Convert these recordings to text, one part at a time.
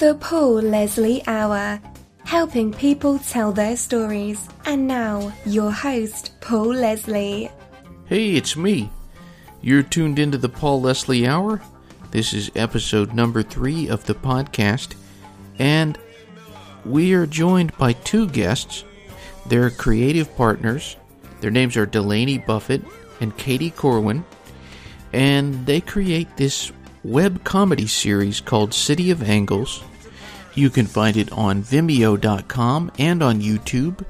The Paul Leslie Hour, helping people tell their stories. And now, your host, Paul Leslie. Hey, it's me. You're tuned into the Paul Leslie Hour. This is episode number three of the podcast, and we are joined by two guests. They're creative partners. Their names are Delaney Buffett and Katie Corwin, and they create this web comedy series called City of Angles. You can find it on Vimeo.com and on YouTube,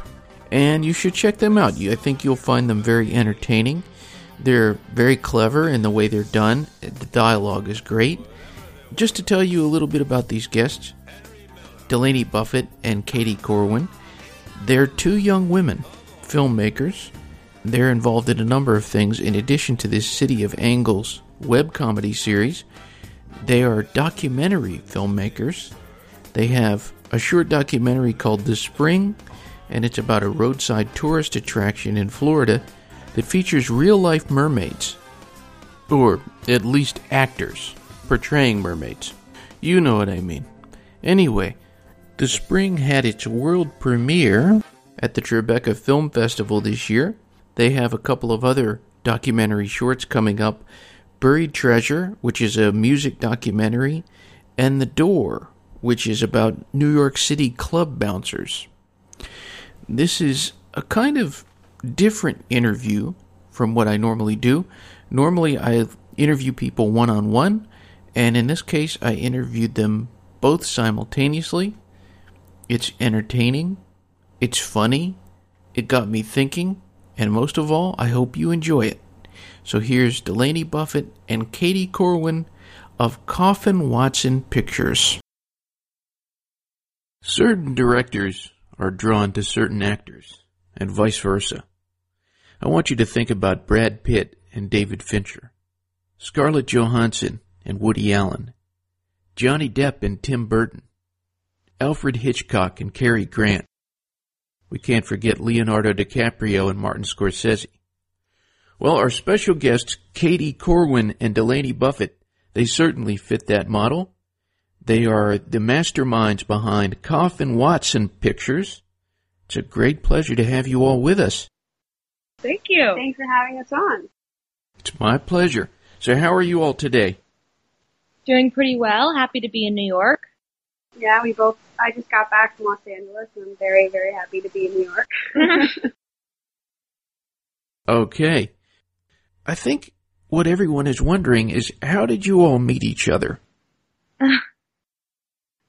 and you should check them out. I think you'll find them very entertaining. They're very clever in the way they're done. The dialogue is great. Just to tell you a little bit about these guests Delaney Buffett and Katie Corwin. They're two young women, filmmakers. They're involved in a number of things in addition to this City of Angles web comedy series. They are documentary filmmakers. They have a short documentary called The Spring, and it's about a roadside tourist attraction in Florida that features real life mermaids. Or at least actors portraying mermaids. You know what I mean. Anyway, The Spring had its world premiere at the Tribeca Film Festival this year. They have a couple of other documentary shorts coming up Buried Treasure, which is a music documentary, and The Door, which is about New York City club bouncers. This is a kind of different interview from what I normally do. Normally, I interview people one on one, and in this case, I interviewed them both simultaneously. It's entertaining, it's funny, it got me thinking, and most of all, I hope you enjoy it. So here's Delaney Buffett and Katie Corwin of Coffin Watson Pictures. Certain directors are drawn to certain actors, and vice versa. I want you to think about Brad Pitt and David Fincher, Scarlett Johansson and Woody Allen, Johnny Depp and Tim Burton, Alfred Hitchcock and Cary Grant. We can't forget Leonardo DiCaprio and Martin Scorsese. Well, our special guests, Katie Corwin and Delaney Buffett, they certainly fit that model. They are the masterminds behind Coffin Watson Pictures. It's a great pleasure to have you all with us. Thank you. Thanks for having us on. It's my pleasure. So, how are you all today? Doing pretty well. Happy to be in New York. Yeah, we both. I just got back from Los Angeles, and I'm very, very happy to be in New York. okay. I think what everyone is wondering is how did you all meet each other?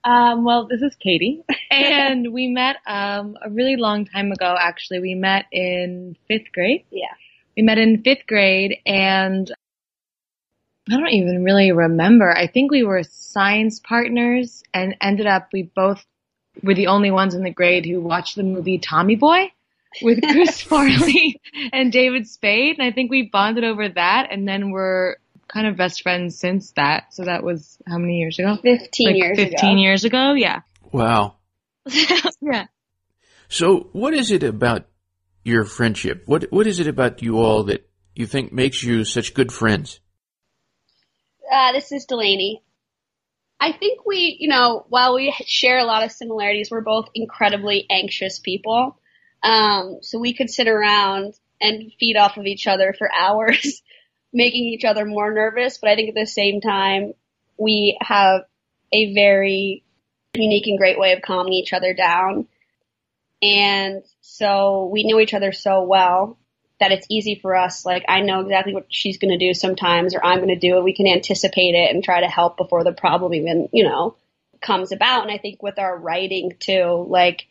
Um, well, this is Katie, and we met um, a really long time ago. Actually, we met in fifth grade. Yeah, we met in fifth grade, and I don't even really remember. I think we were science partners, and ended up we both were the only ones in the grade who watched the movie Tommy Boy with Chris Farley and David Spade. And I think we bonded over that, and then we're kind of best friends since that. So that was how many years ago? 15 like years 15 ago. years ago, yeah. Wow. yeah. So, what is it about your friendship? What What is it about you all that you think makes you such good friends? Uh, this is Delaney. I think we, you know, while we share a lot of similarities, we're both incredibly anxious people. Um, so we could sit around and feed off of each other for hours, making each other more nervous. But I think at the same time, we have a very unique and great way of calming each other down. And so we know each other so well that it's easy for us. Like I know exactly what she's going to do sometimes, or I'm going to do it. We can anticipate it and try to help before the problem even, you know, comes about. And I think with our writing too, like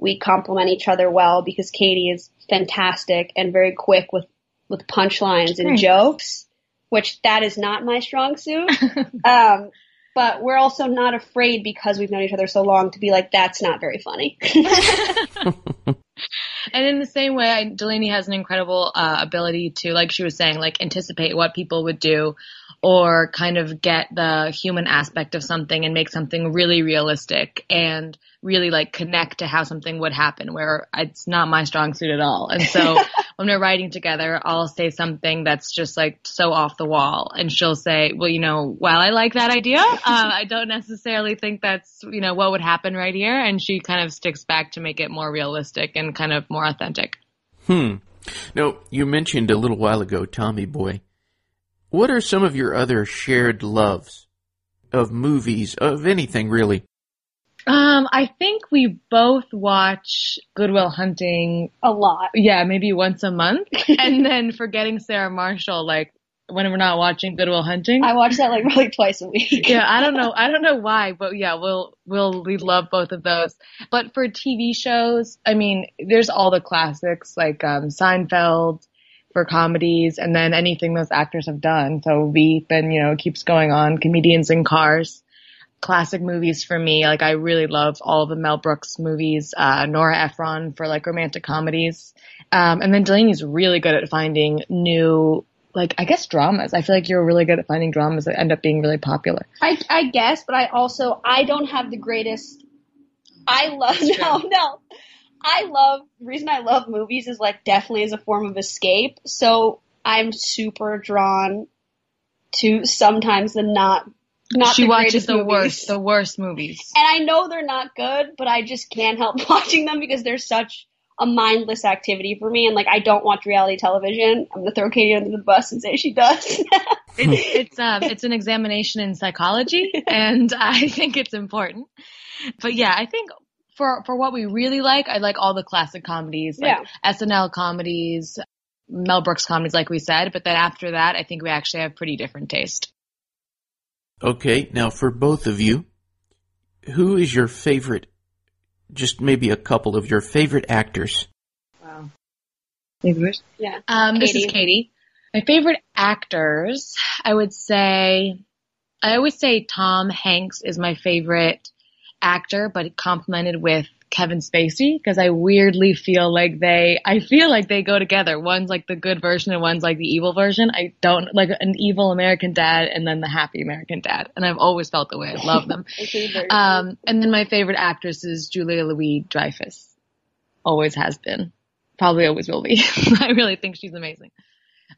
we complement each other well because Katie is fantastic and very quick with with punchlines and jokes, which that is not my strong suit. um, but we're also not afraid because we've known each other so long to be like, that's not very funny. And in the same way, I, Delaney has an incredible uh, ability to, like she was saying, like anticipate what people would do or kind of get the human aspect of something and make something really realistic and really like connect to how something would happen where it's not my strong suit at all. And so when we're writing together, I'll say something that's just like so off the wall, and she'll say, "Well, you know, while I like that idea, uh, I don't necessarily think that's you know what would happen right here," and she kind of sticks back to make it more realistic and kind of more authentic. Hmm. Now, you mentioned a little while ago Tommy Boy. What are some of your other shared loves of movies, of anything really? Um, I think we both watch Good Will Hunting A lot. yeah, maybe once a month. and then forgetting Sarah Marshall, like when we're not watching Good Will Hunting. I watch that like probably twice a week. yeah, I don't know. I don't know why, but yeah, we'll we'll we love both of those. But for TV shows, I mean, there's all the classics like um, Seinfeld for comedies, and then anything those actors have done. So Veep, and you know, keeps going on. Comedians in Cars. Classic movies for me, like I really love all the Mel Brooks movies, uh, Nora Ephron for like romantic comedies. Um, and then Delaney's really good at finding new, like, I guess dramas. I feel like you're really good at finding dramas that end up being really popular. I, I guess, but I also I don't have the greatest. I love no no. I love reason I love movies is like definitely as a form of escape. So I'm super drawn to sometimes the not not she the watches the movies. worst, the worst movies. and I know they're not good, but I just can't help watching them because they're such a mindless activity for me. And like I don't watch reality television. I'm gonna throw Katie under the bus and say she does. It's it's um it's an examination in psychology, and I think it's important. But yeah, I think for for what we really like, I like all the classic comedies, like SNL comedies, Mel Brooks comedies, like we said. But then after that, I think we actually have pretty different taste. Okay, now for both of you, who is your favorite? Just maybe a couple of your favorite actors. Wow. yeah. Um, this is Katie. Katie. My favorite actors, I would say, I always say Tom Hanks is my favorite actor, but complemented with Kevin Spacey because I weirdly feel like they, I feel like they go together. One's like the good version and one's like the evil version. I don't like an evil American dad and then the happy American dad. And I've always felt the way. I love them. Um, and then my favorite actress is Julia Louis Dreyfus. Always has been. Probably always will be. I really think she's amazing.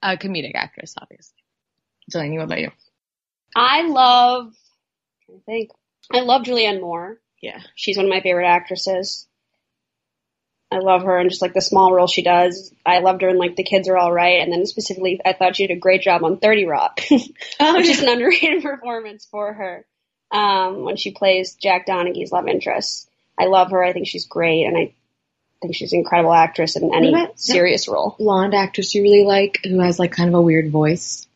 A comedic actress, obviously. Delaney, what about you? I love. I think I love Julianne Moore. Yeah. She's one of my favorite actresses. I love her and just like the small role she does. I loved her in like The Kids Are All Right, and then specifically, I thought she did a great job on Thirty Rock, Oh, which is an underrated performance for her um, when she plays Jack Donaghy's love interest. I love her. I think she's great, and I think she's an incredible actress in any serious role. blonde actress you really like who has like kind of a weird voice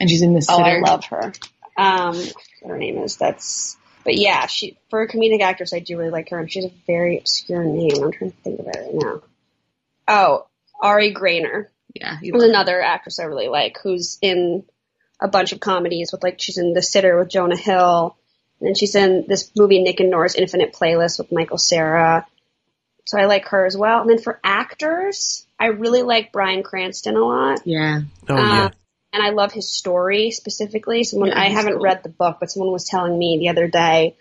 and she's in the Oh, sitter. I love her. Um, what her name is? That's. But yeah, she for a comedic actress, I do really like her, and she has a very obscure name. I'm trying to think of it right now. Oh, Ari Graynor yeah, you was another actress I really like, who's in a bunch of comedies with like she's in The Sitter with Jonah Hill, and then she's in this movie Nick and Nora's Infinite Playlist with Michael Cera. So I like her as well. And then for actors, I really like Bryan Cranston a lot yeah. Oh Uh, yeah. And I love his story specifically. Someone Yeah, I haven't cool. read the book, but someone was telling me the other day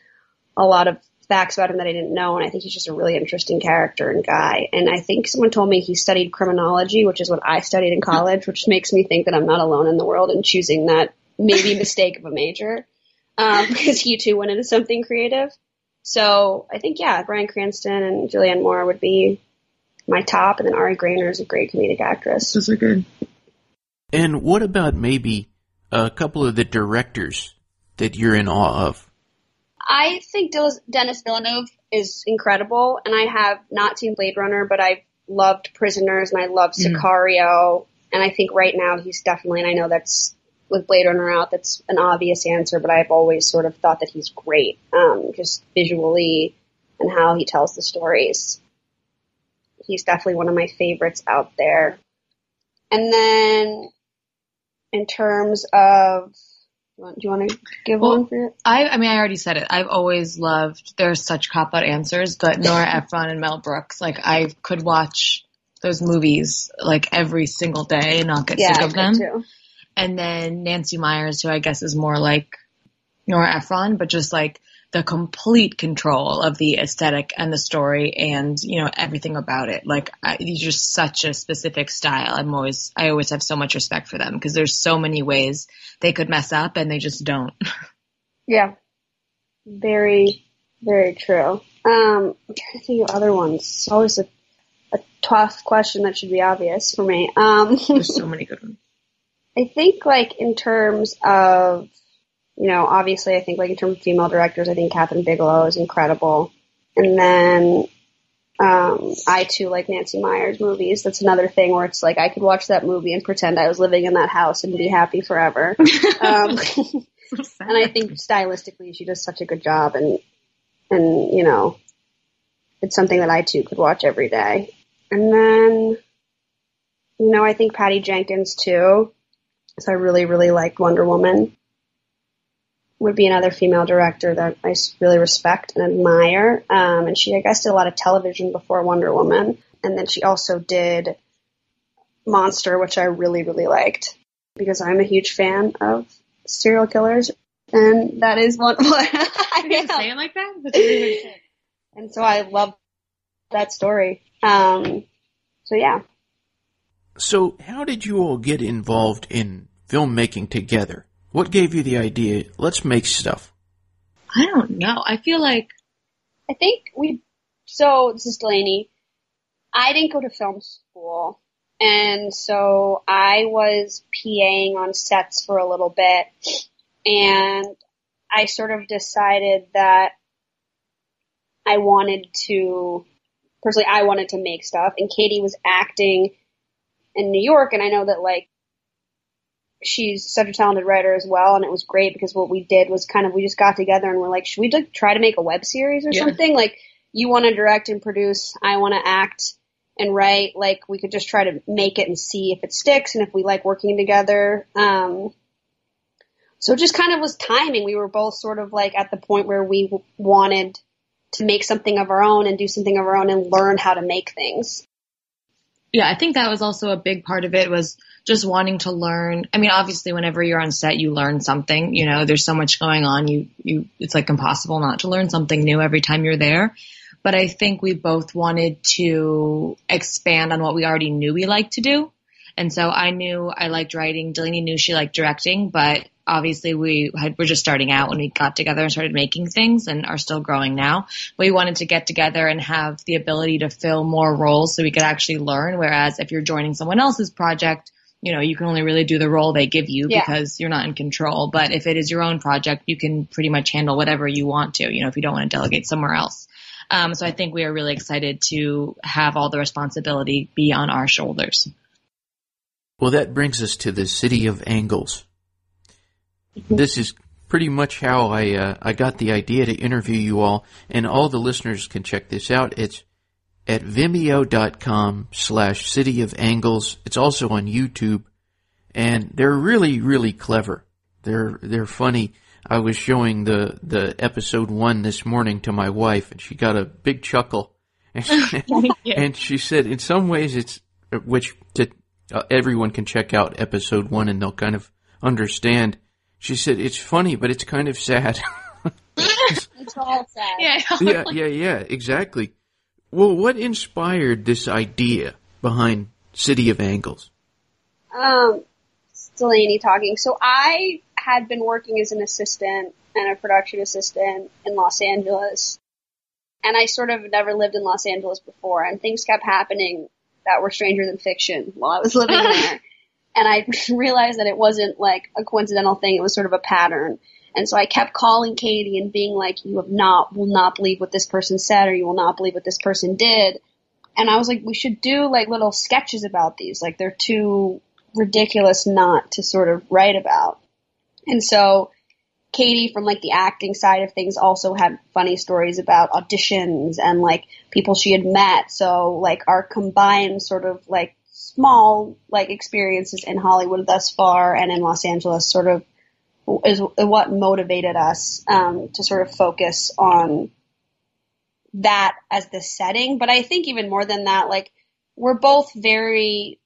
a lot of facts about him that I didn't know, and I think he's just a really interesting character and guy. And I think someone told me he studied criminology, which is what I studied in college, which makes me think that I'm not alone in the world in choosing that maybe mistake of a major, um, because he too went into something creative. So I think yeah, Bryan Cranston and Julianne Moore would be my top, and then Ari Graynor is a great comedic actress. Those are good. And what about maybe a couple of the directors that you're in awe of? I think Denis Villeneuve is incredible, and I have not seen Blade Runner, but I've loved Prisoners and I loved Mhm. Sicario, and I think right now he's definitely, and I know that's with Blade Runner out, that's an obvious answer, but I've always sort of thought that he's great, um, just visually and how he tells the stories. He's definitely one of my favorites out there. And then, in terms of, do you want to give Well, one for it? I, I mean, I already said it. I've always loved, there's such cop out answers, but Nora Ephron and Mel Brooks, like I could watch those movies like every single day and not get sick of them. too. And then Nancy Meyers, who I guess is more like Nora Ephron, but just like the complete control of the aesthetic and the story and you know everything about it. Like I, you're just such a specific style. I'm always I always have so much respect for them because there's so many ways they could mess up and they just don't. Yeah, very very true. Um, I'm trying to think of other ones. It's always a a tough question that should be obvious for me. Um, There's so many good ones. I think like in terms of, you know, obviously I think like in terms of female directors, I think Kathryn Bigelow is incredible. And then, um, I too like Nancy Meyers movies. That's another thing where it's like I could watch that movie and pretend I was living in that house and be happy forever. um, and I think stylistically she does such a good job and, and, you know, it's something that I too could watch every day. And then, you know, I think Patty Jenkins too. So I really, really liked Wonder Woman. Would be another female director that I really respect and admire. Um, and she, I guess, did a lot of television before Wonder Woman. And then she also did Monster, which I really, really liked because I'm a huge fan of serial killers. And that is one, what I You have to am. say it like that? That's really. And so I love that story. Um, so yeah. So, how did you all get involved in filmmaking together? What gave you the idea? Let's make stuff. I don't know. I feel like I think we, so this is Delaney. I didn't go to film school. And so I was PAing on sets for a little bit. And I sort of decided that I wanted to, personally, I wanted to make stuff. And Katie was acting in New York. And I know that like, she's such a talented writer as well, and it was great because what we did was kind of we just got together and we're like, should we like try to make a web series or Yeah. something? Like, you want to direct and produce, I want to act and write. Like, we could just try to make it and see if it sticks and if we like working together. Um, so it just kind of was timing. We were both sort of like at the point where we w- wanted to make something of our own and do something of our own and learn how to make things. yeah, I think that was also a big part of it was just wanting to learn. I mean, obviously whenever you're on set, you learn something, you know, there's so much going on. You, you, it's like impossible not to learn something new every time you're there. But I think we both wanted to expand on what we already knew we liked to do. And so I knew I liked writing. Delaney knew she liked directing, but obviously we had, were just starting out when we got together and started making things and are still growing now. We wanted to get together and have the ability to fill more roles so we could actually learn. Whereas if you're joining someone else's project, you know, you can only really do the role they give you Yeah. because you're not in control. But if it is your own project, you can pretty much handle whatever you want to, you know, if you don't want to delegate somewhere else. Um, so I think we are really excited to have all the responsibility be on our shoulders. Well, that brings us to the city of angles. This is pretty much how I uh, I got the idea to interview you all, and all the listeners can check this out. It's at vimeo.com slash city of angles. It's also on YouTube, and they're really really clever. They're they're funny. I was showing the the episode one this morning to my wife, and she got a big chuckle. and she said, in some ways, it's which to uh, everyone can check out episode one, and they'll kind of understand. She said it's funny, but it's kind of sad. It's all sad. Yeah. yeah, yeah, yeah, exactly. Well, what inspired this idea behind City of Angles? Um, it's Delaney talking. So I had been working as an assistant and a production assistant in Los Angeles. And I sort of never lived in Los Angeles before and things kept happening that were stranger than fiction while I was living there. And I realized that it wasn't like a coincidental thing. It was sort of a pattern. And so I kept calling Katie and being like, you have not, will not believe what this person said or you will not believe what this person did. And I was like, we should do like little sketches about these. Like they're too ridiculous not to sort of write about. And so Katie from like the acting side of things also had funny stories about auditions and like people she had met. So like our combined sort of like small like experiences in Hollywood thus far and in Los Angeles sort of is what motivated us um, to sort of focus on that as the setting. But I think even more than that, like we're both very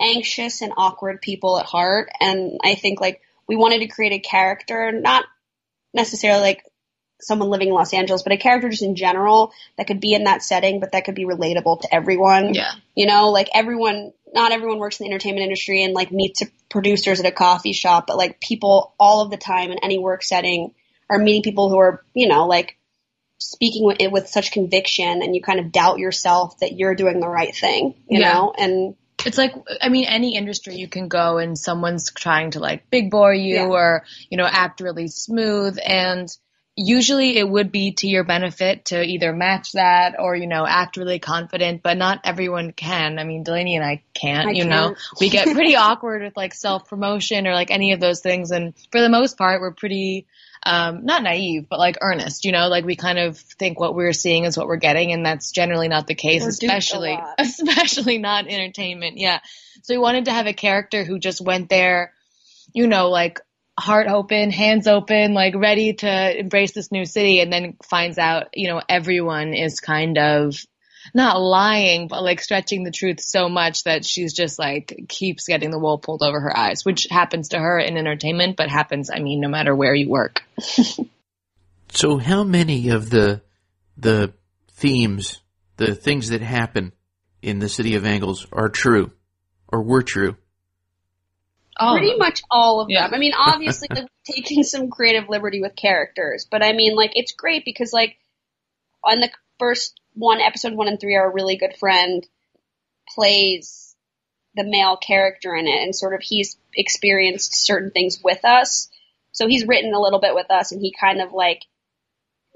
anxious and awkward people at heart, and I think like we wanted to create a character, not necessarily like someone living in Los Angeles, but a character just in general that could be in that setting, but that could be relatable to everyone. Yeah. You know, like everyone, not everyone works in the entertainment industry and like meets producers at a coffee shop, but like people all of the time in any work setting are meeting people who are, you know, like speaking with, with such conviction and you kind of doubt yourself that you're doing the right thing, you Yeah. know? And It's like, I mean, any industry you can go and someone's trying to like big bore you Yeah. or, you know, act really smooth. And usually it would be to your benefit to either match that or, you know, act really confident, but not everyone can. I mean, Delaney and I can't, I you know, can't. we get pretty awkward with like self promotion or like any of those things. And for the most part, we're pretty, um, not naive, but like earnest, you know, like we kind of think what we're seeing is what we're getting. And that's generally not the case, We're especially, especially not entertainment. Yeah. So we wanted to have a character who just went there, you know, like heart open, hands open, like ready to embrace this new city and then finds out, you know, everyone is kind of not lying, but like stretching the truth so much that she's just like keeps getting the wool pulled over her eyes, which happens to her in entertainment, but happens, I mean, no matter where you work. So how many of the the themes, the things that happen in the city of Angles are true or were true? Oh, pretty much all of Yeah. them. I mean, obviously, like, taking some creative liberty with characters, but I mean, like, it's great because, like, on the first one, episode one and three, our really good friend plays the male character in it, and sort of he's experienced certain things with us. So he's written a little bit with us, and he kind of like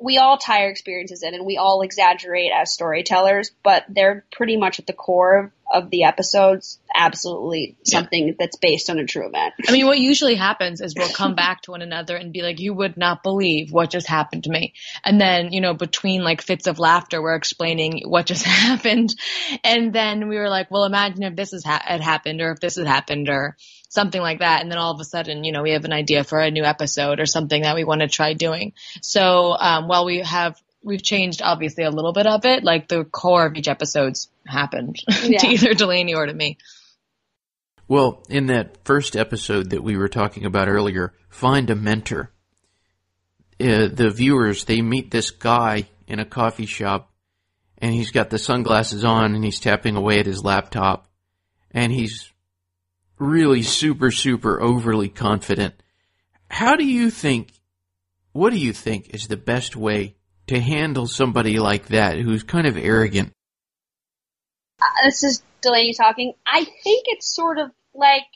we all tie our experiences in, and we all exaggerate as storytellers, but they're pretty much at the core of, of the episodes. Absolutely Yeah. something that's based on a true event. I mean, what usually happens is we'll come back to one another and be like, you would not believe what just happened to me. And then, you know, between like fits of laughter, we're explaining what just happened. And then we were like, well, imagine if this has ha- had happened or if this had happened or something like that. And then all of a sudden, you know, we have an idea for a new episode or something that we want to try doing. So, um, while we have, we've changed obviously a little bit of it, like the core of each episode's happened Yeah. to either Delaney or to me. Well, in that first episode that we were talking about earlier, find a mentor. Uh, the viewers they meet this guy in a coffee shop, and he's got the sunglasses on, and he's tapping away at his laptop, and he's really super super overly confident. How do you think? What do you think is the best way to handle somebody like that who's kind of arrogant? Uh, this is Delaney talking. I think it's sort of like,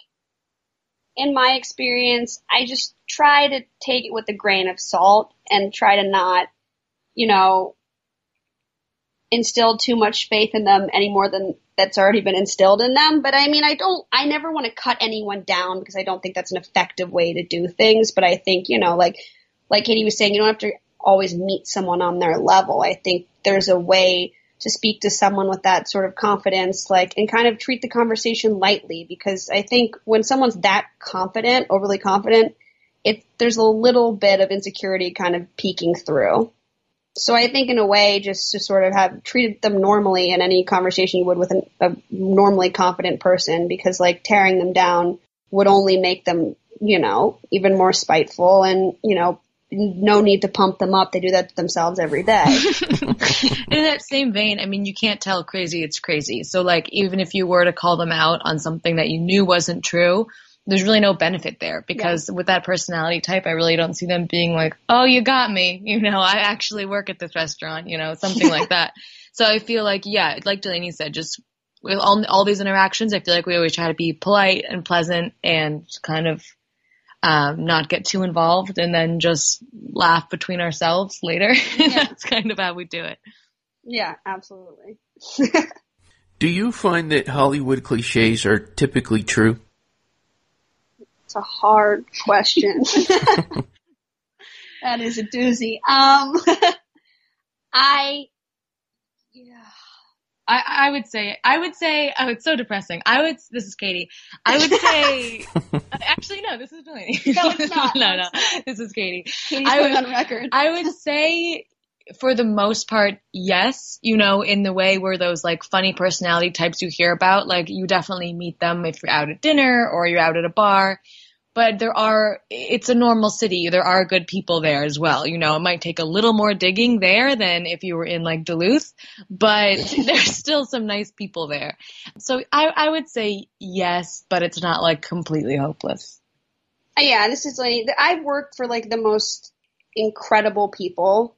in my experience, I just try to take it with a grain of salt and try to not, you know, instill too much faith in them any more than that's already been instilled in them. But I mean, I don't, I never want to cut anyone down because I don't think that's an effective way to do things. But I think, you know, like, like Katie was saying, you don't have to always meet someone on their level. I think there's a way to speak to someone with that sort of confidence, like, and kind of treat the conversation lightly because I think when someone's that confident, overly confident, it, there's a little bit of insecurity kind of peeking through. So I think in a way, just to sort of have treated them normally in any conversation you would with an, a normally confident person because like tearing them down would only make them, you know, even more spiteful and, you know, no need to pump them up. They do that to themselves every day. in that same vein, I mean, you can't tell crazy it's crazy. So like, even if you were to call them out on something that you knew wasn't true, there's really no benefit there because with that personality type, I really don't see them being like, oh, you got me. You know, I actually work at this restaurant, you know, something like that. So I feel like, yeah, like Delaney said, just with all, all these interactions, I feel like we always try to be polite and pleasant and kind of um, not get too involved and then just laugh between ourselves later. That's kind of how we do it. yeah, absolutely. Do you find that Hollywood cliches are typically true? It's a hard question. that is a doozy. Um, I, yeah, I, I would say, I would say, oh, it's so depressing. I would, this is Katie. I would say, actually, no, this is Delaney. No, it's not. no, No, this is Katie. Katie's I would- on record. I would say, for the most part, yes, you know, in the way where those like funny personality types you hear about, like you definitely meet them if you're out at dinner or you're out at a bar. But there are, it's a normal city. There are good people there as well. You know, it might take a little more digging there than if you were in like Duluth, but there's still some nice people there. So I, I would say yes, but it's not like completely hopeless. Uh, yeah, this is like, I've worked for like the most incredible people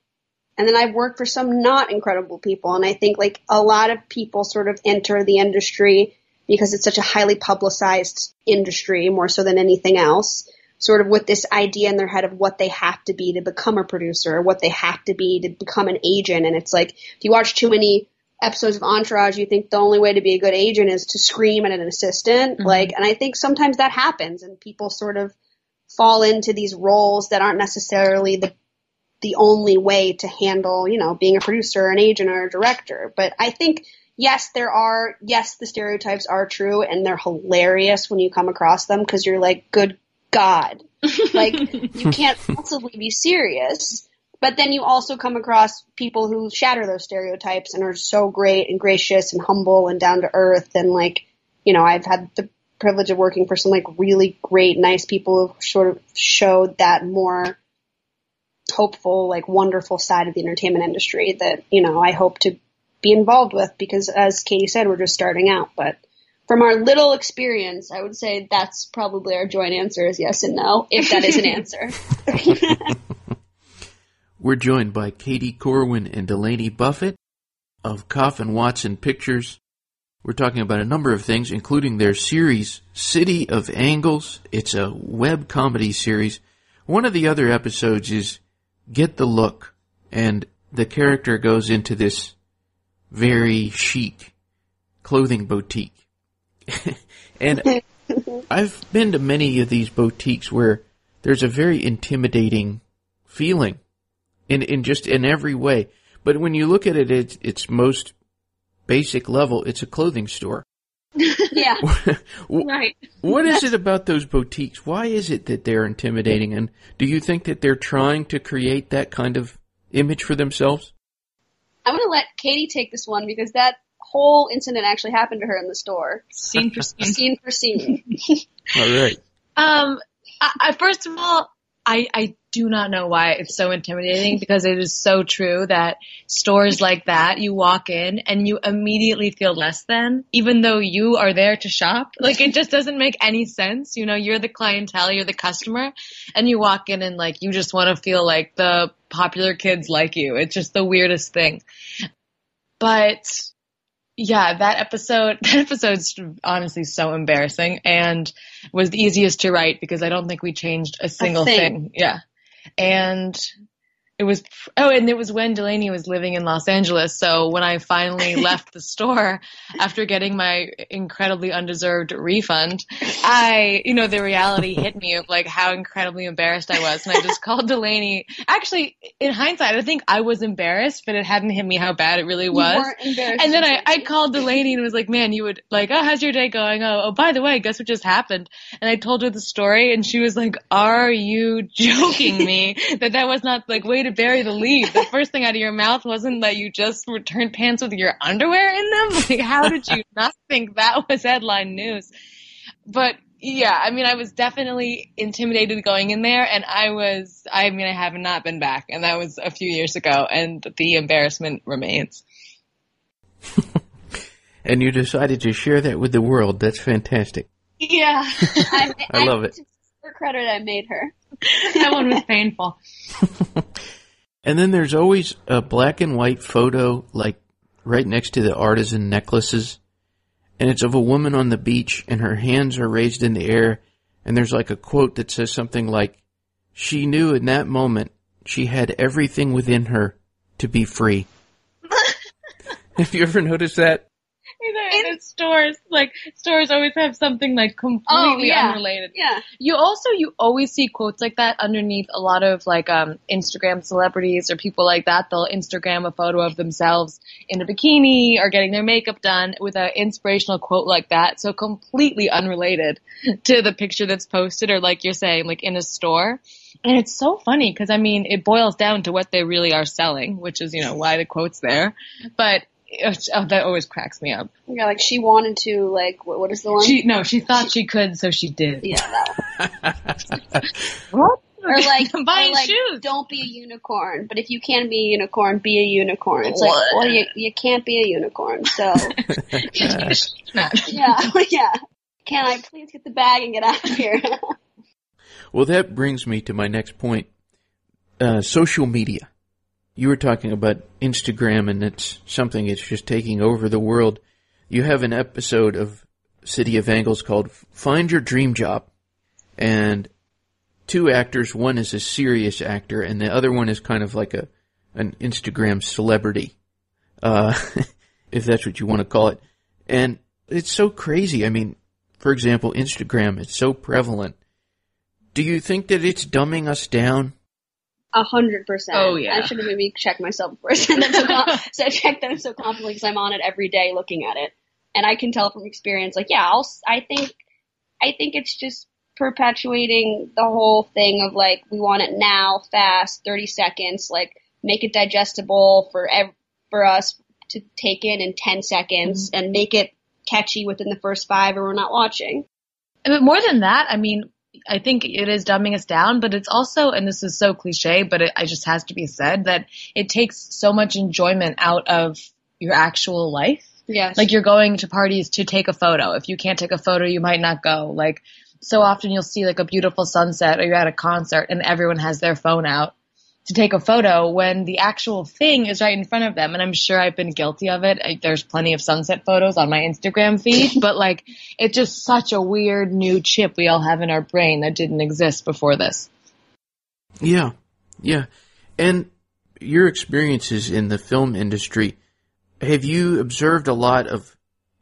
and then I've worked for some not incredible people. And I think like a lot of people sort of enter the industry because it's such a highly publicized industry more so than anything else, sort of with this idea in their head of what they have to be to become a producer, or what they have to be to become an agent. And it's like, if you watch too many episodes of Entourage, you think the only way to be a good agent is to scream at an assistant. Mm-hmm. Like, and I think sometimes that happens and people sort of fall into these roles that aren't necessarily the the only way to handle, you know, being a producer, an agent, or a director. But I think yes, there are, yes, the stereotypes are true and they're hilarious when you come across them because you're like, good God. like, you can't possibly be serious. But then you also come across people who shatter those stereotypes and are so great and gracious and humble and down to earth. And like, you know, I've had the privilege of working for some like really great, nice people who sort of showed that more hopeful, like wonderful side of the entertainment industry that, you know, I hope to be involved with because as Katie said, we're just starting out. But from our little experience, I would say that's probably our joint answer is yes and no, if that is an answer. we're joined by Katie Corwin and Delaney Buffett of Coffin Watson Pictures. We're talking about a number of things, including their series, City of Angles. It's a web comedy series. One of the other episodes is Get the Look, and the character goes into this very chic clothing boutique. and I've been to many of these boutiques where there's a very intimidating feeling in, in just in every way. But when you look at it at its most basic level, it's a clothing store. yeah. right. what is it about those boutiques? Why is it that they're intimidating? And do you think that they're trying to create that kind of image for themselves? I'm going to let Katie take this one because that whole incident actually happened to her in the store. Scene for scene. scene for scene. all right. Um, I, I, first of all, I, I do not know why it's so intimidating because it is so true that stores like that, you walk in and you immediately feel less than, even though you are there to shop. Like it just doesn't make any sense. You know, you're the clientele, you're the customer, and you walk in and like you just want to feel like the popular kids like you. It's just the weirdest thing. But yeah, that episode, that episode's honestly so embarrassing and was the easiest to write because I don't think we changed a single a thing. thing. Yeah. And it was oh and it was when delaney was living in los angeles. So when i finally left the store after getting my incredibly undeserved refund i you know the reality hit me of like how incredibly embarrassed i was. And i just called delaney. Actually in hindsight i think i was embarrassed but it hadn't hit me how bad it really was. and then I, I called delaney and was like man you would like oh how's your day going? Oh oh by the way guess what just happened? And i told her the story and she was like are you joking me that that was not like wait to bury the lead. The first thing out of your mouth wasn't that you just returned pants with your underwear in them. Like, how did you not think that was headline news? But yeah, I mean, I was definitely intimidated going in there, and I was, I mean, I have not been back, and that was a few years ago, and the embarrassment remains. and you decided to share that with the world. That's fantastic. Yeah, I, I love it. For credit, I made her. that one was painful. And then there's always a black and white photo, like right next to the artisan necklaces. And it's of a woman on the beach and her hands are raised in the air. And there's like a quote that says something like, she knew in that moment she had everything within her to be free. Have you ever noticed that? In, in stores, like stores always have something like completely oh, yeah. unrelated. Yeah. You also you always see quotes like that underneath a lot of like um Instagram celebrities or people like that. They'll Instagram a photo of themselves in a bikini or getting their makeup done with an inspirational quote like that. So completely unrelated to the picture that's posted or like you're saying, like in a store. And it's so funny because I mean, it boils down to what they really are selling, which is, you know, why the quote's there. But oh, that always cracks me up. Yeah, like she wanted to, like, what, what is the one? She no, she thought she could, so she did. yeah. What? Or like, I'm buying or like, shoes. don't be a unicorn. But if you can be a unicorn, be a unicorn. It's like, well, you you can't be a unicorn. So Yeah. yeah, yeah. Can I please get the bag and get out of here? Well, that brings me to my next point. Uh, social media. You were talking about Instagram and it's something that's just taking over the world. You have an episode of City of Angles called Find Your Dream Job. And two actors, one is a serious actor and the other one is kind of like a, an Instagram celebrity. Uh, if that's what you want to call it. And it's so crazy. I mean, for example, Instagram, it's so prevalent. Do you think that it's dumbing us down? A hundred percent. Oh, yeah. I should have maybe checked myself before I said that so, com- so I check them so confidently because I'm on it every day looking at it, and I can tell from experience. Like, yeah, I'll. I think, I think it's just perpetuating the whole thing of like we want it now, fast, thirty seconds. Like, make it digestible for ev- for us to take in in ten seconds, mm-hmm. and make it catchy within the first five, or we're not watching. But more than that, I mean, I think it is dumbing us down, but it's also, and this is so cliche, but it, it just has to be said that it takes so much enjoyment out of your actual life. Yes. Like you're going to parties to take a photo. If you can't take a photo, you might not go. Like so often you'll see like a beautiful sunset or you're at a concert and everyone has their phone out to take a photo when the actual thing is right in front of them. And I'm sure I've been guilty of it. I, there's plenty of sunset photos on my Instagram feed, but like it's just such a weird new chip we all have in our brain that didn't exist before this. Yeah, yeah. And your experiences in the film industry, have you observed a lot of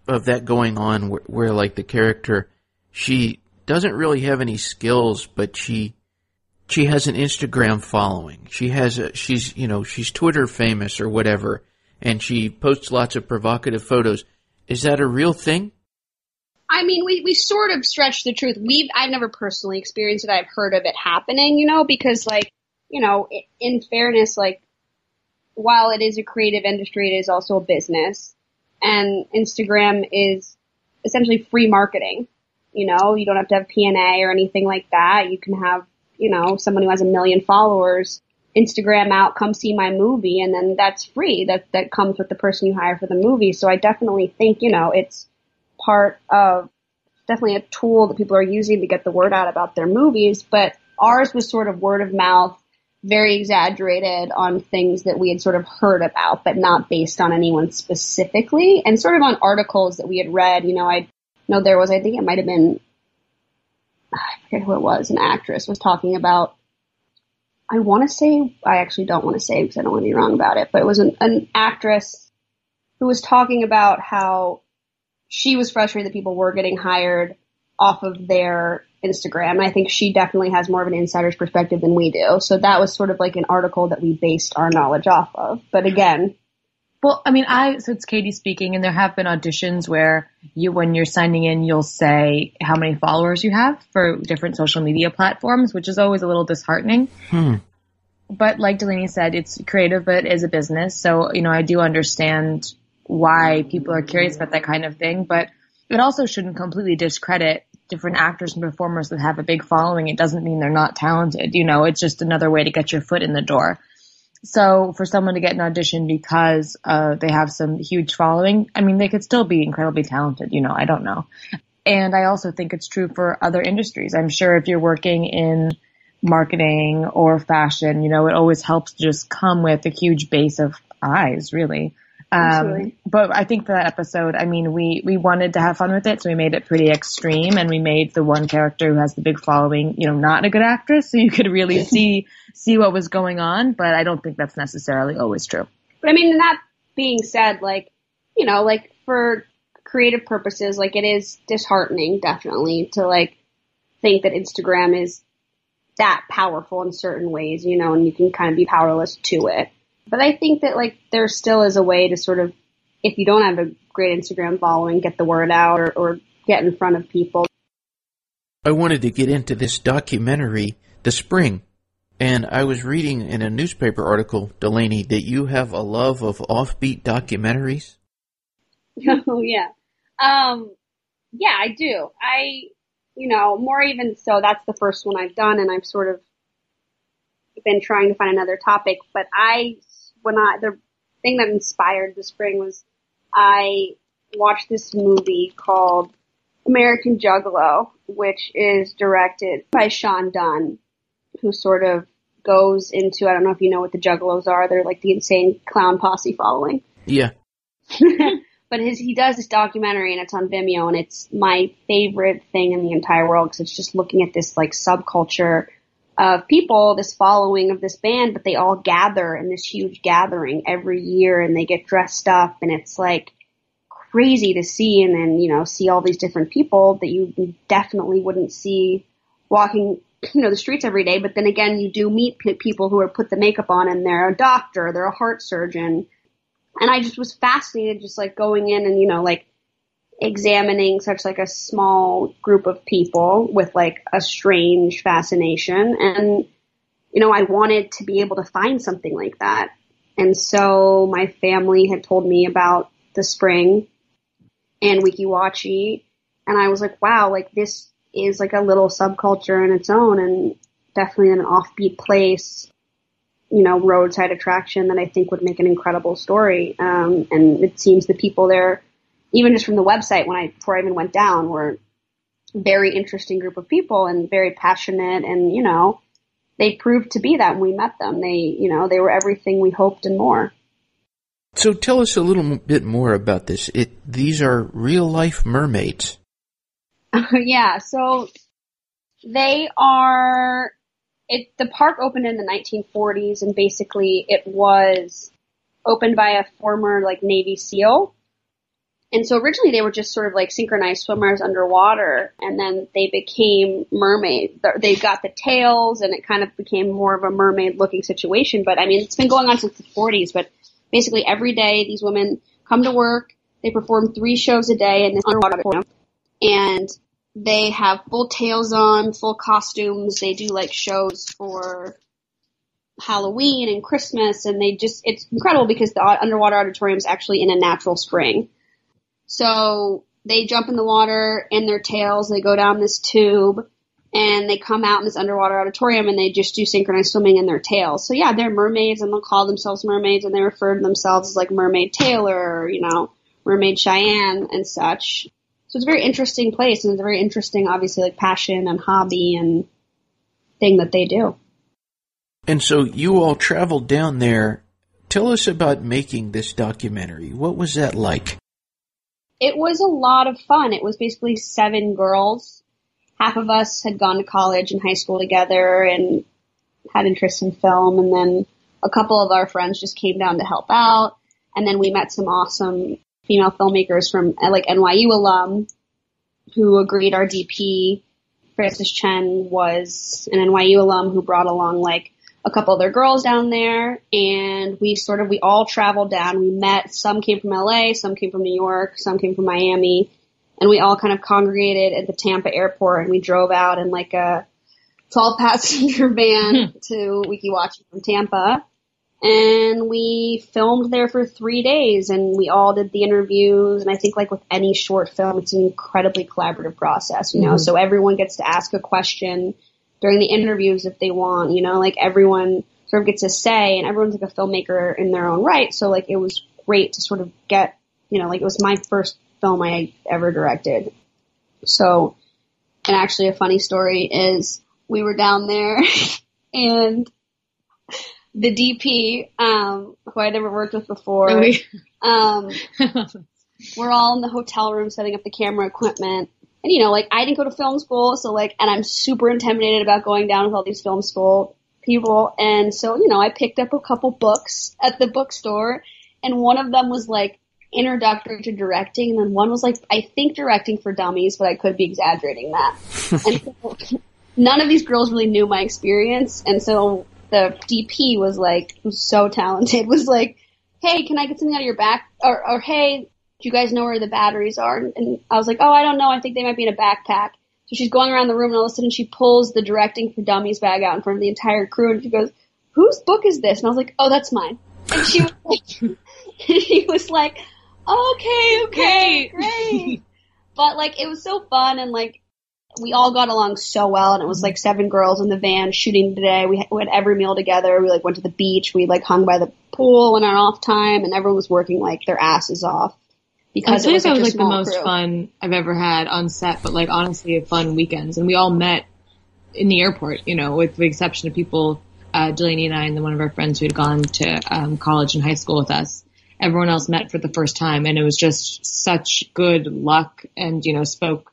of that going on where, where like the character, she doesn't really have any skills, but she she has an Instagram following. She has a, she's, you know, she's Twitter famous or whatever, and she posts lots of provocative photos. Is that a real thing? I mean, we, we sort of stretch the truth. We've, I've never personally experienced it. I've heard of it happening, you know, because like, you know, in fairness, like, while it is a creative industry, it is also a business. And Instagram is essentially free marketing. You know, you don't have to have P&A or anything like that. You can have, you know, someone who has a million followers Instagram out, come see my movie, and then that's free. That, that comes with the person you hire for the movie. So I definitely think, you know, it's, part of definitely a tool that people are using to get the word out about their movies, but ours was sort of word of mouth, very exaggerated on things that we had sort of heard about, but not based on anyone specifically, and sort of on articles that we had read. You know, I know there was, I think it might have been, I forget who it was, an actress was talking about. I want to say, I actually don't want to say because I don't want to be wrong about it, but it was an, an actress who was talking about how she was frustrated that people were getting hired off of their Instagram. I think she definitely has more of an insider's perspective than we do. So that was sort of like an article that we based our knowledge off of. But again, Well, I mean, I so it's Katie speaking, and there have been auditions where you, when you're signing in, you'll say how many followers you have for different social media platforms, which is always a little disheartening. Hmm. But like Delaney said, it's creative, but it is a business. So you know, I do understand why people are curious about that kind of thing, but it also shouldn't completely discredit different actors and performers that have a big following. It doesn't mean they're not talented. You know, it's just another way to get your foot in the door. So for someone to get an audition because uh, they have some huge following, I mean, they could still be incredibly talented. You know, I don't know. And I also think it's true for other industries. I'm sure if you're working in marketing or fashion, you know, it always helps to just come with a huge base of eyes, really. Um, but I think for that episode, I mean, we, we wanted to have fun with it, so we made it pretty extreme and we made the one character who has the big following, you know, not a good actress, so you could really see, see what was going on, but I don't think that's necessarily always true. But I mean, that being said, like, you know, like for creative purposes, like it is disheartening, definitely, to like think that Instagram is that powerful in certain ways, you know, and you can kind of be powerless to it. But I think that like there still is a way to sort of, if you don't have a great Instagram following, get the word out or, or get in front of people. I wanted to get into this documentary, The Spring, and I was reading in a newspaper article, Delaney, that you have a love of offbeat documentaries. oh yeah. Um, yeah, I do. I, you know, more even so, that's the first one I've done and I've sort of been trying to find another topic, but I, when I, the thing that inspired the spring was I watched this movie called American Juggalo, which is directed by Sean Dunn, who sort of goes into, I don't know if you know what the Juggalos are, they're like the insane clown posse following. Yeah. but his, he does this documentary and it's on Vimeo and it's my favorite thing in the entire world because it's just looking at this like subculture of people, this following of this band, but they all gather in this huge gathering every year and they get dressed up and it's like crazy to see and then, you know, see all these different people that you definitely wouldn't see walking, you know, the streets every day. But then again, you do meet p- people who are put the makeup on and they're a doctor, they're a heart surgeon. And I just was fascinated just like going in and, you know, like examining such like a small group of people with like a strange fascination. And, you know, I wanted to be able to find something like that. And so my family had told me about the spring and Weeki And I was like, wow, like this is like a little subculture in its own and definitely in an offbeat place, you know, roadside attraction that I think would make an incredible story. Um, and it seems the people there, even just from the website when I, before I even went down were very interesting group of people and very passionate and, you know, they proved to be that when we met them. They, you know, they were everything we hoped and more. So tell us a little bit more about this. It these are real life mermaids. yeah, so they are it the park opened in the 1940s and basically it was opened by a former like Navy SEAL. And so originally they were just sort of like synchronized swimmers underwater and then they became mermaids. They got the tails and it kind of became more of a mermaid looking situation. But I mean, it's been going on since the 40s, but basically every day these women come to work, they perform three shows a day in this underwater auditorium, and they have full tails on, full costumes. They do like shows for Halloween and Christmas, and they just, it's incredible because the underwater auditorium is actually in a natural spring. So they jump in the water in their tails, they go down this tube, and they come out in this underwater auditorium and they just do synchronized swimming in their tails. So yeah, they're mermaids and they'll call themselves mermaids and they refer to themselves as like Mermaid Taylor or, you know, Mermaid Cheyenne and such. So it's a very interesting place and it's a very interesting, obviously, like passion and hobby and thing that they do. And so you all traveled down there. Tell us about making this documentary. What was that like? It was a lot of fun. It was basically seven girls. Half of us had gone to college and high school together and had interest in film. And then a couple of our friends just came down to help out. And then we met some awesome female filmmakers from like NYU alum who agreed our DP Francis Chen was an NYU alum who brought along like a couple other girls down there and we sort of we all traveled down we met some came from LA some came from New York some came from Miami and we all kind of congregated at the Tampa airport and we drove out in like a 12 passenger van to Weeki Wachee from Tampa. And we filmed there for three days and we all did the interviews. And I think like with any short film, it's an incredibly collaborative process, you know, mm-hmm. so everyone gets to ask a question during the interviews if they want, you know, like everyone sort of gets a say and everyone's like a filmmaker in their own right. So like it was great to sort of get, you know, like it was my first film I ever directed. So, and actually a funny story is we were down there and the DP, um, who I'd never worked with before, um, we're all in the hotel room setting up the camera equipment. And you know, like I didn't go to film school, so like, and I'm super intimidated about going down with all these film school people. And so, you know, I picked up a couple books at the bookstore and one of them was like introductory to directing, and then one was like I think directing for dummies, but I could be exaggerating that. and so, none of these girls really knew my experience, and so the DP was like, was so talented, was like, "Hey, can I get something out of your back?" Or, or "Hey, do you guys know where the batteries are?" And I was like, "Oh, I don't know. I think they might be in a backpack." So she's going around the room, and all of a sudden she pulls the directing for dummies bag out in front of the entire crew, and she goes, "Whose book is this?" And I was like, "Oh, that's mine." And she was like, she was like, okay, okay, great. but like, it was so fun and like, we all got along so well and it was like seven girls in the van shooting today. We had every meal together. We like went to the beach. We like hung by the pool in our off time and everyone was working like their asses off. Because it was, like, was like the most crew. fun I've ever had on set, but like honestly fun weekends. And we all met in the airport, you know, with the exception of people, uh, Delaney and I and then one of our friends who had gone to um, college and high school with us. Everyone else met for the first time and it was just such good luck and, you know, spoke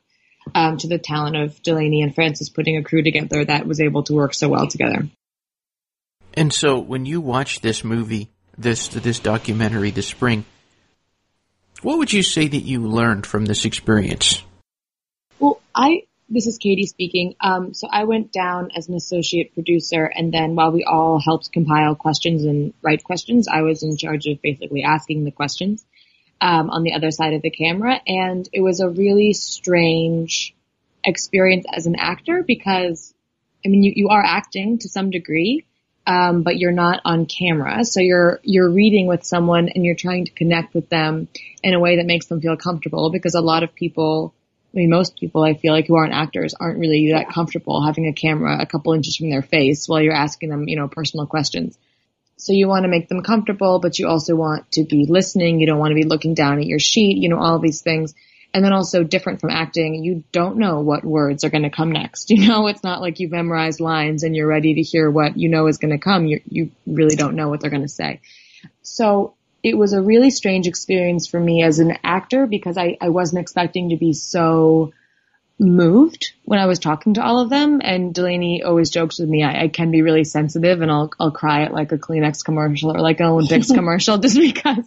um, to the talent of Delaney and Francis putting a crew together that was able to work so well together. And so, when you watch this movie, this this documentary, The Spring, what would you say that you learned from this experience? Well, I this is Katie speaking. Um, so I went down as an associate producer, and then while we all helped compile questions and write questions, I was in charge of basically asking the questions um, on the other side of the camera. And it was a really strange experience as an actor because, I mean, you, you are acting to some degree, um, but you're not on camera. So you're, you're reading with someone and you're trying to connect with them in a way that makes them feel comfortable because a lot of people, I mean, most people I feel like who aren't actors aren't really that comfortable having a camera a couple inches from their face while you're asking them, you know, personal questions. So you want to make them comfortable, but you also want to be listening. You don't want to be looking down at your sheet, you know, all these things. And then also different from acting, you don't know what words are going to come next. You know, it's not like you've memorized lines and you're ready to hear what you know is going to come. You, you really don't know what they're going to say. So it was a really strange experience for me as an actor because I, I wasn't expecting to be so moved when I was talking to all of them. And Delaney always jokes with me, I, I, can be really sensitive and I'll, I'll cry at like a Kleenex commercial or like an Olympics commercial just because,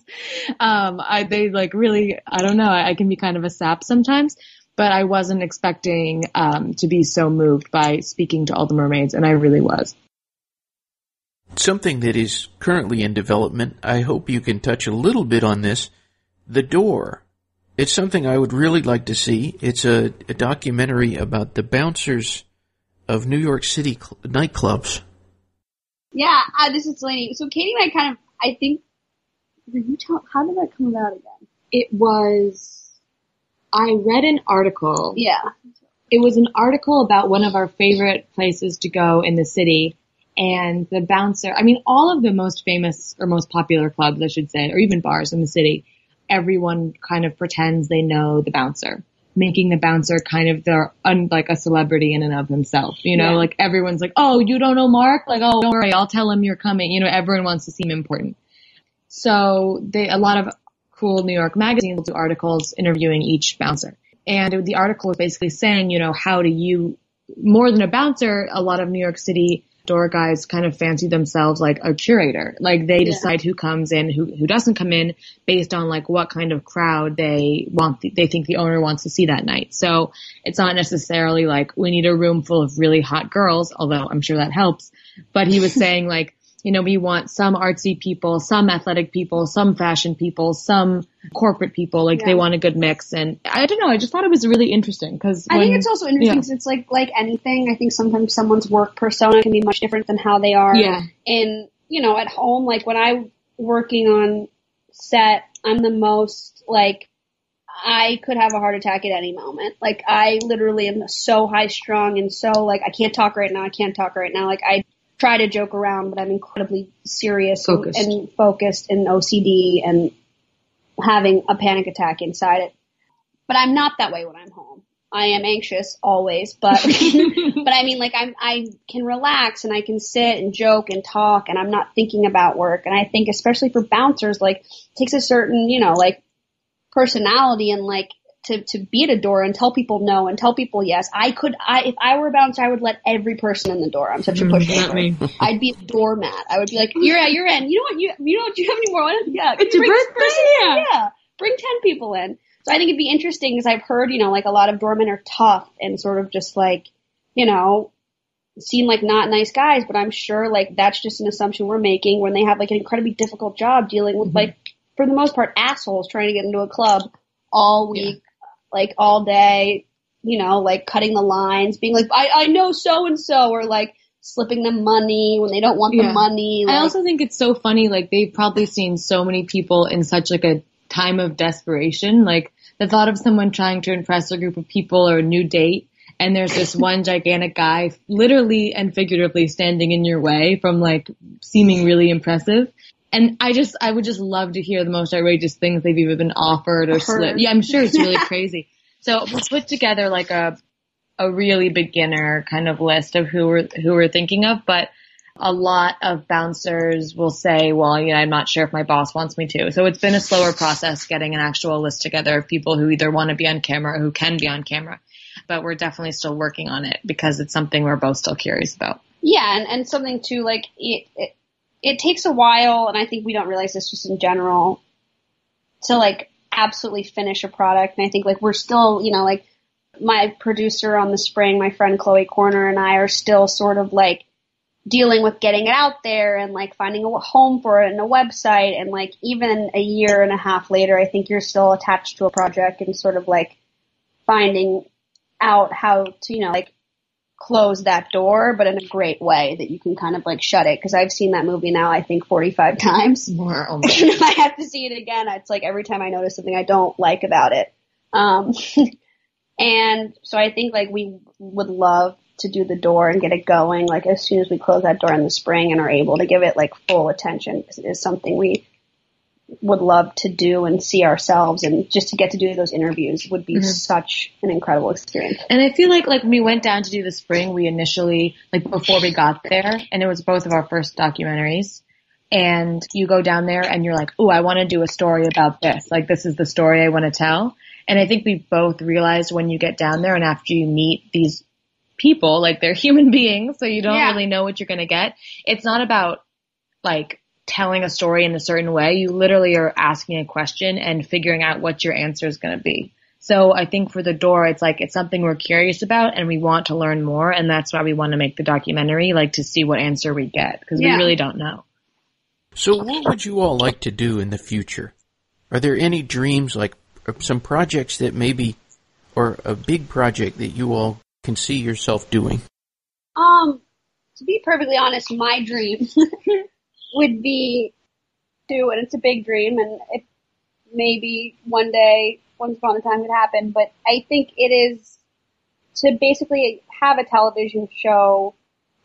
um, I, they like really, I don't know, I, I, can be kind of a sap sometimes, but I wasn't expecting, um, to be so moved by speaking to all the mermaids and I really was. Something that is currently in development, I hope you can touch a little bit on this. The door it's something I would really like to see. It's a, a documentary about the bouncers of New York City cl- nightclubs. Yeah, uh, this is Delaney. So Katie and I kind of, I think, did you tell, how did that come about again? It was, I read an article. Yeah. It was an article about one of our favorite places to go in the city and the bouncer, I mean, all of the most famous or most popular clubs, I should say, or even bars in the city everyone kind of pretends they know the bouncer, making the bouncer kind of their un, like a celebrity in and of himself. You know, yeah. like everyone's like, "Oh, you don't know Mark? Like, oh, don't worry, I'll tell him you're coming." You know, everyone wants to seem important. So they a lot of cool New York magazines will do articles interviewing each bouncer. And the article was basically saying, you know, how do you, more than a bouncer, a lot of New York City door guys kind of fancy themselves like a curator. Like they decide who comes in, who who doesn't come in based on like what kind of crowd they want the, they think the owner wants to see that night. So it's not necessarily like we need a room full of really hot girls, although I'm sure that helps. But he was saying like you know, we want some artsy people, some athletic people, some fashion people, some corporate people. Like yeah. they want a good mix. And I don't know. I just thought it was really interesting because I think it's also interesting because it's like like anything. I think sometimes someone's work persona can be much different than how they are. Yeah. In you know, at home, like when I'm working on set, I'm the most like I could have a heart attack at any moment. Like I literally am so high strung and so like I can't talk right now. I can't talk right now. Like I try to joke around, but I'm incredibly serious focused. And, and focused and OCD and having a panic attack inside it. But I'm not that way when I'm home. I am anxious always, but but I mean like I'm I can relax and I can sit and joke and talk and I'm not thinking about work and I think especially for bouncers like takes a certain, you know, like personality and like to, to be at a door and tell people no and tell people yes. I could, I, if I were a bouncer, I would let every person in the door. I'm such a pushover. I'd be a doormat. I would be like, you're at, you're in. You know what? You, you know what? Do you have any more? Yeah. It's your birthday. Yeah. yeah. Bring 10 people in. So I think it'd be interesting because I've heard, you know, like a lot of doormen are tough and sort of just like, you know, seem like not nice guys, but I'm sure like that's just an assumption we're making when they have like an incredibly difficult job dealing with mm-hmm. like, for the most part, assholes trying to get into a club all week like all day, you know, like cutting the lines, being like, I, I know so and so, or like slipping them money when they don't want yeah. the money. Like, I also think it's so funny, like they've probably seen so many people in such like a time of desperation. Like the thought of someone trying to impress a group of people or a new date and there's this one gigantic guy literally and figuratively standing in your way from like seeming really impressive. And I just, I would just love to hear the most outrageous things they've even been offered or slipped. Yeah, I'm sure it's really crazy. So we put together like a, a really beginner kind of list of who we're, who we're thinking of, but a lot of bouncers will say, well, you know, I'm not sure if my boss wants me to. So it's been a slower process getting an actual list together of people who either want to be on camera or who can be on camera. But we're definitely still working on it because it's something we're both still curious about. Yeah, and, and something too, like, it, it, it takes a while, and I think we don't realize this just in general, to like absolutely finish a product. And I think like we're still, you know, like my producer on the spring, my friend Chloe Corner and I are still sort of like dealing with getting it out there and like finding a home for it and a website and like even a year and a half later, I think you're still attached to a project and sort of like finding out how to, you know, like close that door, but in a great way that you can kind of like shut it. Cause I've seen that movie now, I think 45 times. More, oh if I have to see it again, it's like every time I notice something I don't like about it. Um, and so I think like we would love to do the door and get it going, like as soon as we close that door in the spring and are able to give it like full attention, because it is something we would love to do and see ourselves and just to get to do those interviews would be mm-hmm. such an incredible experience. And I feel like like when we went down to do the spring, we initially like before we got there and it was both of our first documentaries and you go down there and you're like, "Oh, I want to do a story about this. Like this is the story I want to tell." And I think we both realized when you get down there and after you meet these people, like they're human beings, so you don't yeah. really know what you're going to get. It's not about like telling a story in a certain way. You literally are asking a question and figuring out what your answer is going to be. So I think for the door, it's like it's something we're curious about and we want to learn more, and that's why we want to make the documentary, like to see what answer we get because yeah. we really don't know. So, what would you all like to do in the future? Are there any dreams, like some projects that maybe, or a big project that you all can see yourself doing? Um, to be perfectly honest, my dream would be to, and it's a big dream, and it maybe one day, once upon a time, could happen. But I think it is to basically have a television show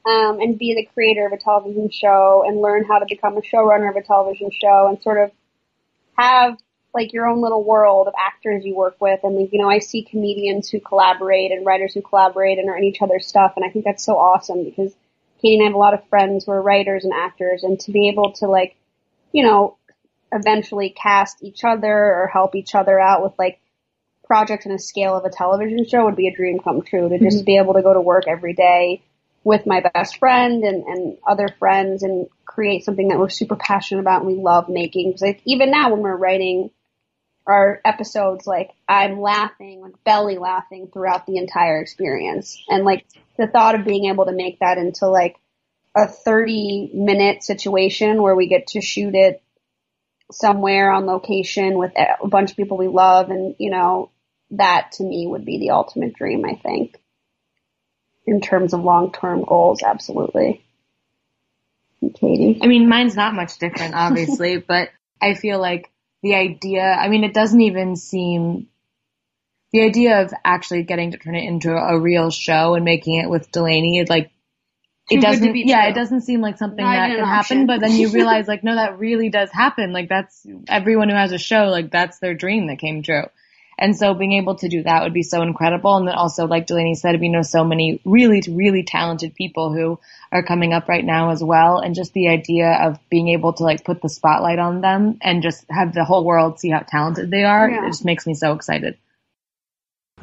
um, and be the creator of a television show and learn how to become a showrunner of a television show and sort of have like your own little world of actors you work with. And like, you know, I see comedians who collaborate and writers who collaborate and are in each other's stuff. And I think that's so awesome because Katie and I have a lot of friends who are writers and actors and to be able to like, you know, eventually cast each other or help each other out with like projects in a scale of a television show would be a dream come true to just mm-hmm. be able to go to work every day with my best friend and, and other friends and create something that we're super passionate about and we love making. Because like, even now when we're writing our episodes, like I'm laughing, like belly laughing throughout the entire experience. And like the thought of being able to make that into like a 30 minute situation where we get to shoot it somewhere on location with a bunch of people we love and, you know, that to me would be the ultimate dream, I think. In terms of long term goals, absolutely. Katie? I mean, mine's not much different, obviously, but I feel like the idea, I mean, it doesn't even seem, the idea of actually getting to turn it into a real show and making it with Delaney, it like, it doesn't, yeah, it doesn't seem like something not that could happen, but then you realize like, no, that really does happen. Like that's, everyone who has a show, like that's their dream that came true. And so being able to do that would be so incredible. And then also, like Delaney said, we know so many really, really talented people who are coming up right now as well. And just the idea of being able to like put the spotlight on them and just have the whole world see how talented they are, yeah. it just makes me so excited.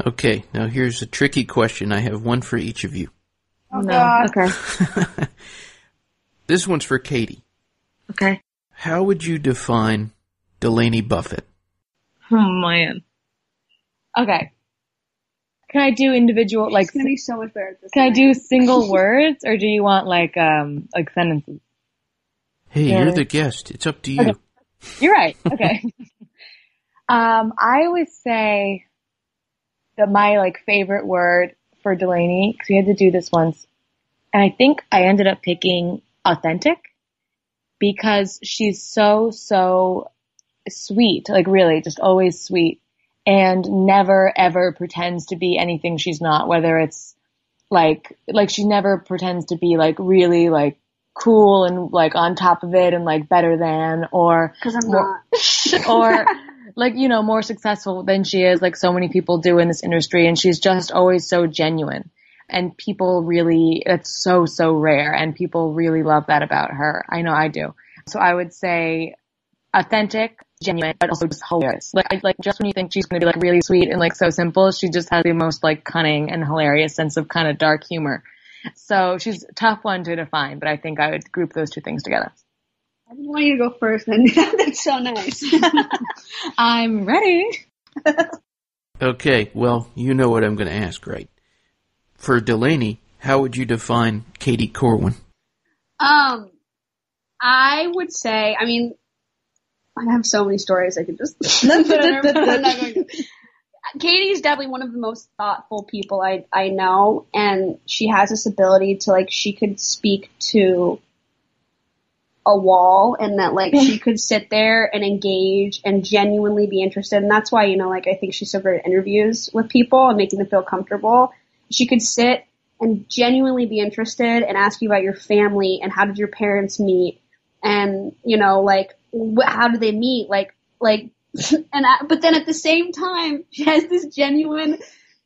Okay, now here's a tricky question. I have one for each of you. Oh, no. Okay. this one's for Katie. Okay. How would you define Delaney Buffett? Oh man. Okay. Can I do individual like? It's gonna be so much better. can I do single words, or do you want like um like sentences? Hey, yeah. you're the guest. It's up to you. Okay. You're right. Okay. um, I would say that my like favorite word for Delaney because we had to do this once, and I think I ended up picking authentic because she's so so sweet, like really just always sweet and never ever pretends to be anything she's not, whether it's like, like she never pretends to be like really like cool and like on top of it and like better than or Because I'm more- not. or like you know more successful than she is like so many people do in this industry and she's just always so genuine. And people really it's so so rare and people really love that about her. I know i do. So i would say authentic genuine but also just hilarious like I, like just when you think she's going to be like really sweet and like so simple she just has the most like cunning and hilarious sense of kind of dark humor so she's a tough one to define but i think i would group those two things together I didn't want you to go first, and that's so nice. i'm ready Okay, well, you know what I'm going to ask, right? For Delaney, how would you define Katie Corwin? Um, I would say, I mean, I have so many stories I could just put in there, but I'm not going to. Katie's definitely one of the most thoughtful people I I know, and she has this ability to like she could speak to a wall, and that like she could sit there and engage and genuinely be interested, and that's why you know like I think she's so great at interviews with people and making them feel comfortable. She could sit and genuinely be interested and ask you about your family and how did your parents meet and you know like wh- how do they meet? Like like and I, but then at the same time she has this genuine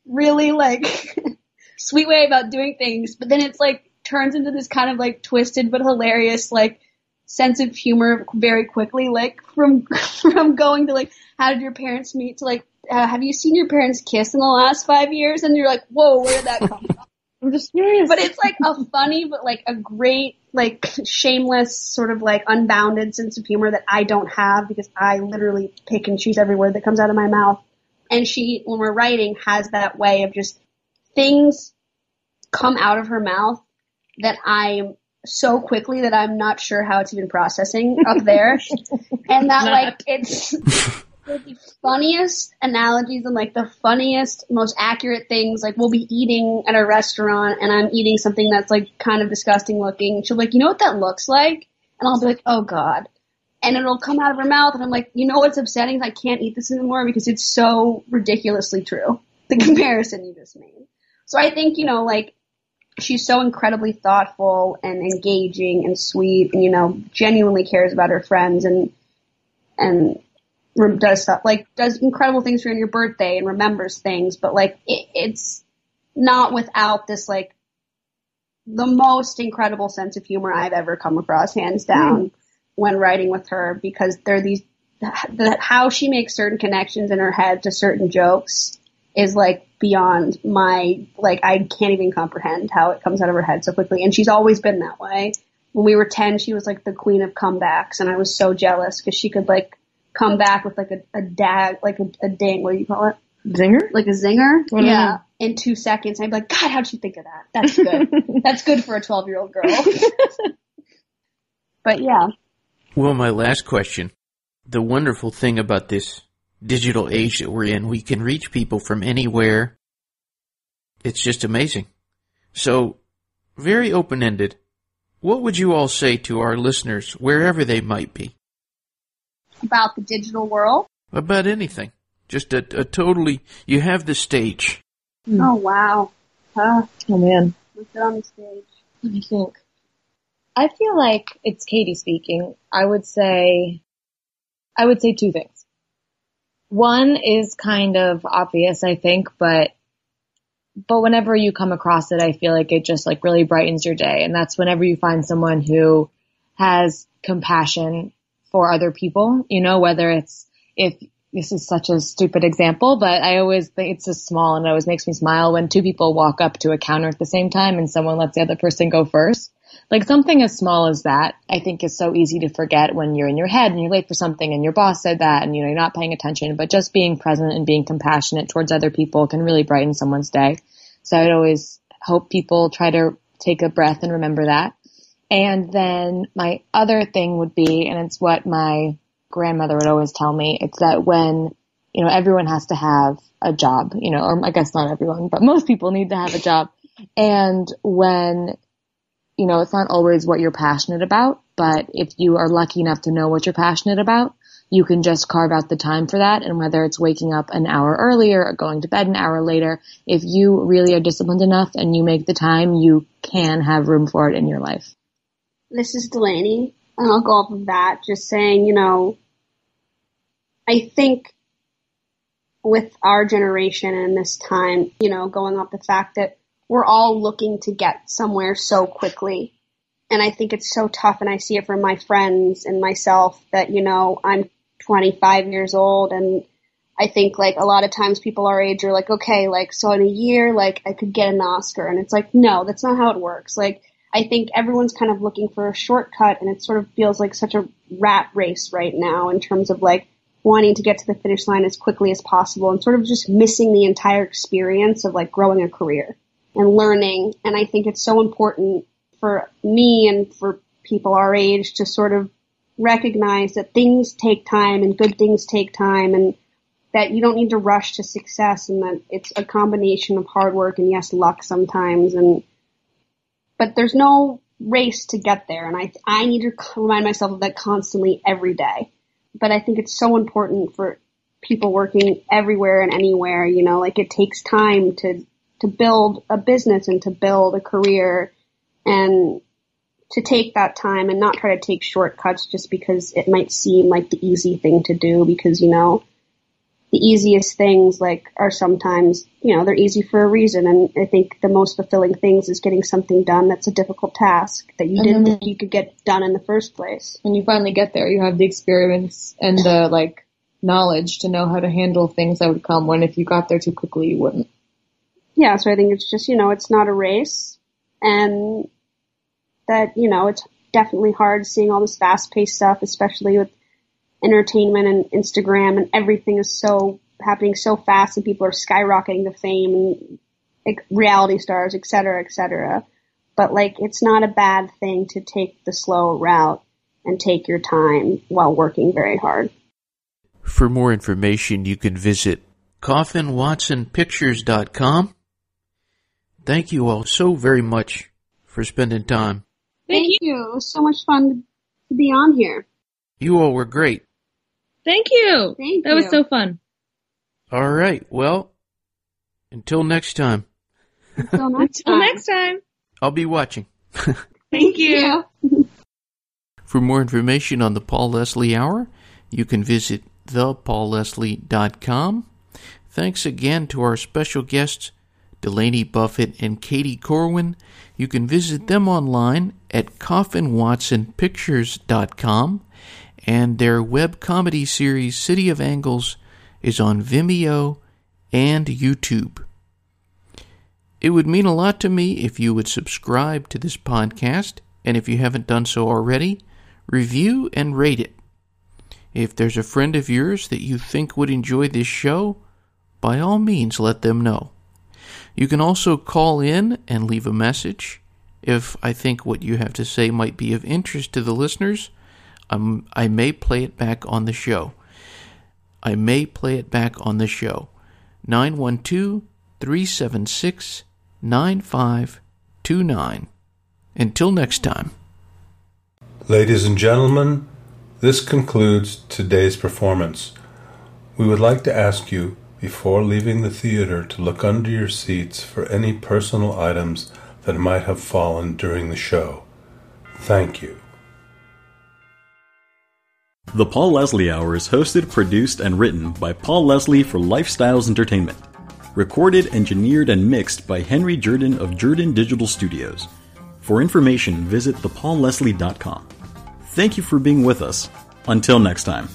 really like sweet way about doing things but then it's like turns into this kind of like twisted but hilarious like sense of humor very quickly like from from going to like how did your parents meet to like uh, have you seen your parents kiss in the last five years? And you're like whoa where did that come from i'm just curious but it's like a funny but like a great like shameless sort of like unbounded sense of humor that I don't have because I literally pick and choose every word that comes out of my mouth. And she, when we're writing, has that way of just things come out of her mouth that I'm so quickly that I'm not sure how it's even processing up there. and that like it's the funniest analogies and like the funniest, most accurate things. Like we'll be eating at a restaurant and I'm eating something that's like kind of disgusting looking. She'll be like, you know what that looks like? And I'll be like, oh god. And it'll come out of her mouth and I'm like, you know what's upsetting? I can't eat this anymore because it's so ridiculously true. The comparison you just made. So I think, you know, like she's so incredibly thoughtful and engaging and sweet and, you know, genuinely cares about her friends and, and does stuff like does incredible things for you on your birthday and remembers things, but like it, it's not without this like the most incredible sense of humor I've ever come across, hands hmm. down, when writing with her because there are these the, how she makes certain connections in her head to certain jokes is like beyond my like I can't even comprehend how it comes out of her head so quickly, and she's always been that way. When we were ten, she was like the queen of comebacks, and I was so jealous because she could like come back with like a, a dag, like a, a ding, what do you call it? zinger Like a zinger? What yeah. In two seconds. I'd be like, God, how'd you think of that? That's good. That's good for a 12 year old girl. but yeah. Well, my last question. The wonderful thing about this digital age that we're in, we can reach people from anywhere. It's just amazing. So, very open ended. What would you all say to our listeners, wherever they might be, About the digital world. about anything? Just a, a totally, you have the stage. Oh, wow. Uh, oh man let's get on the stage. Let me think. I feel like it's Katie speaking. I would say, I would say two things. One is kind of obvious, I think, but, but whenever you come across it, I feel like it just like really brightens your day. And that's whenever you find someone who has compassion for other people, you know, whether it's, if this is such a stupid example, but I always think it's just small and it always makes me smile when two people walk up to a counter at the same time and someone lets the other person go first. Like something as small as that, I think is so easy to forget when you're in your head and you're late for something and your boss said that and you know, you're not paying attention, but just being present and being compassionate towards other people can really brighten someone's day. So I'd always hope people try to take a breath and remember that. And then my other thing would be, and it's what my grandmother would always tell me, it's that when, you know, everyone has to have a job, you know, or I guess not everyone, but most people need to have a job. And when, you know, it's not always what you're passionate about, but if you are lucky enough to know what you're passionate about, you can just carve out the time for that. And whether it's waking up an hour earlier or going to bed an hour later, if you really are disciplined enough and you make the time, you can have room for it in your life. This is Delaney, and I'll go off of that, just saying, you know, I think with our generation and this time, you know, going off the fact that we're all looking to get somewhere so quickly. And I think it's so tough and I see it from my friends and myself that, you know, I'm 25 years old and I think like a lot of times people our age are like, okay, like so in a year, like I could get an Oscar, and it's like, no, that's not how it works. Like I think everyone's kind of looking for a shortcut, and it sort of feels like such a rat race right now in terms of like wanting to get to the finish line as quickly as possible, and sort of just missing the entire experience of like growing a career and learning. And I think it's so important for me and for people our age to sort of recognize that things take time and good things take time and that you don't need to rush to success and that it's a combination of hard work and yes, luck sometimes and but there's no race to get there and I I need to remind myself of that constantly every day. But I think it's so important for people working everywhere and anywhere, you know, like it takes time to to build a business and to build a career and to take that time and not try to take shortcuts just because it might seem like the easy thing to do because, you know, the easiest things like are sometimes, you know, they're easy for a reason. And I think the most fulfilling things is getting something done that's a difficult task that you didn't think you could get done in the first place. When you finally get there, you have the experience and the like knowledge to know how to handle things that would come when if you got there too quickly, you wouldn't. Yeah. So I think it's just, you know, it's not a race and that, you know, it's definitely hard seeing all this fast paced stuff, especially with entertainment and Instagram and everything is so happening so fast and people are skyrocketing to fame and like, reality stars, et cetera, et cetera. But like, it's not a bad thing to take the slow route and take your time while working very hard. For more information, you can visit coffinwatsonpictures.com. Thank you all so very much for spending time Thank, Thank you. It was so much fun to be on here. You all were great. Thank you. Thank that you. was so fun. All right. Well, until next time. Until next time. until next time. I'll be watching. Thank you. For more information on the Paul Leslie Hour, you can visit thepaulleslie.com. Thanks again to our special guests, Delaney Buffett and Katie Corwin. You can visit them online at coffinwatsonpictures.com, and their web comedy series City of Angles is on Vimeo and YouTube. It would mean a lot to me if you would subscribe to this podcast, and if you haven't done so already, review and rate it. If there's a friend of yours that you think would enjoy this show, by all means let them know. You can also call in and leave a message. If I think what you have to say might be of interest to the listeners, um, I may play it back on the show. I may play it back on the show. 912 376 9529. Until next time. Ladies and gentlemen, this concludes today's performance. We would like to ask you before leaving the theater to look under your seats for any personal items that might have fallen during the show. Thank you. The Paul Leslie Hour is hosted, produced, and written by Paul Leslie for Lifestyles Entertainment. Recorded, engineered, and mixed by Henry Jordan of Jordan Digital Studios. For information, visit thepaulleslie.com. Thank you for being with us. Until next time.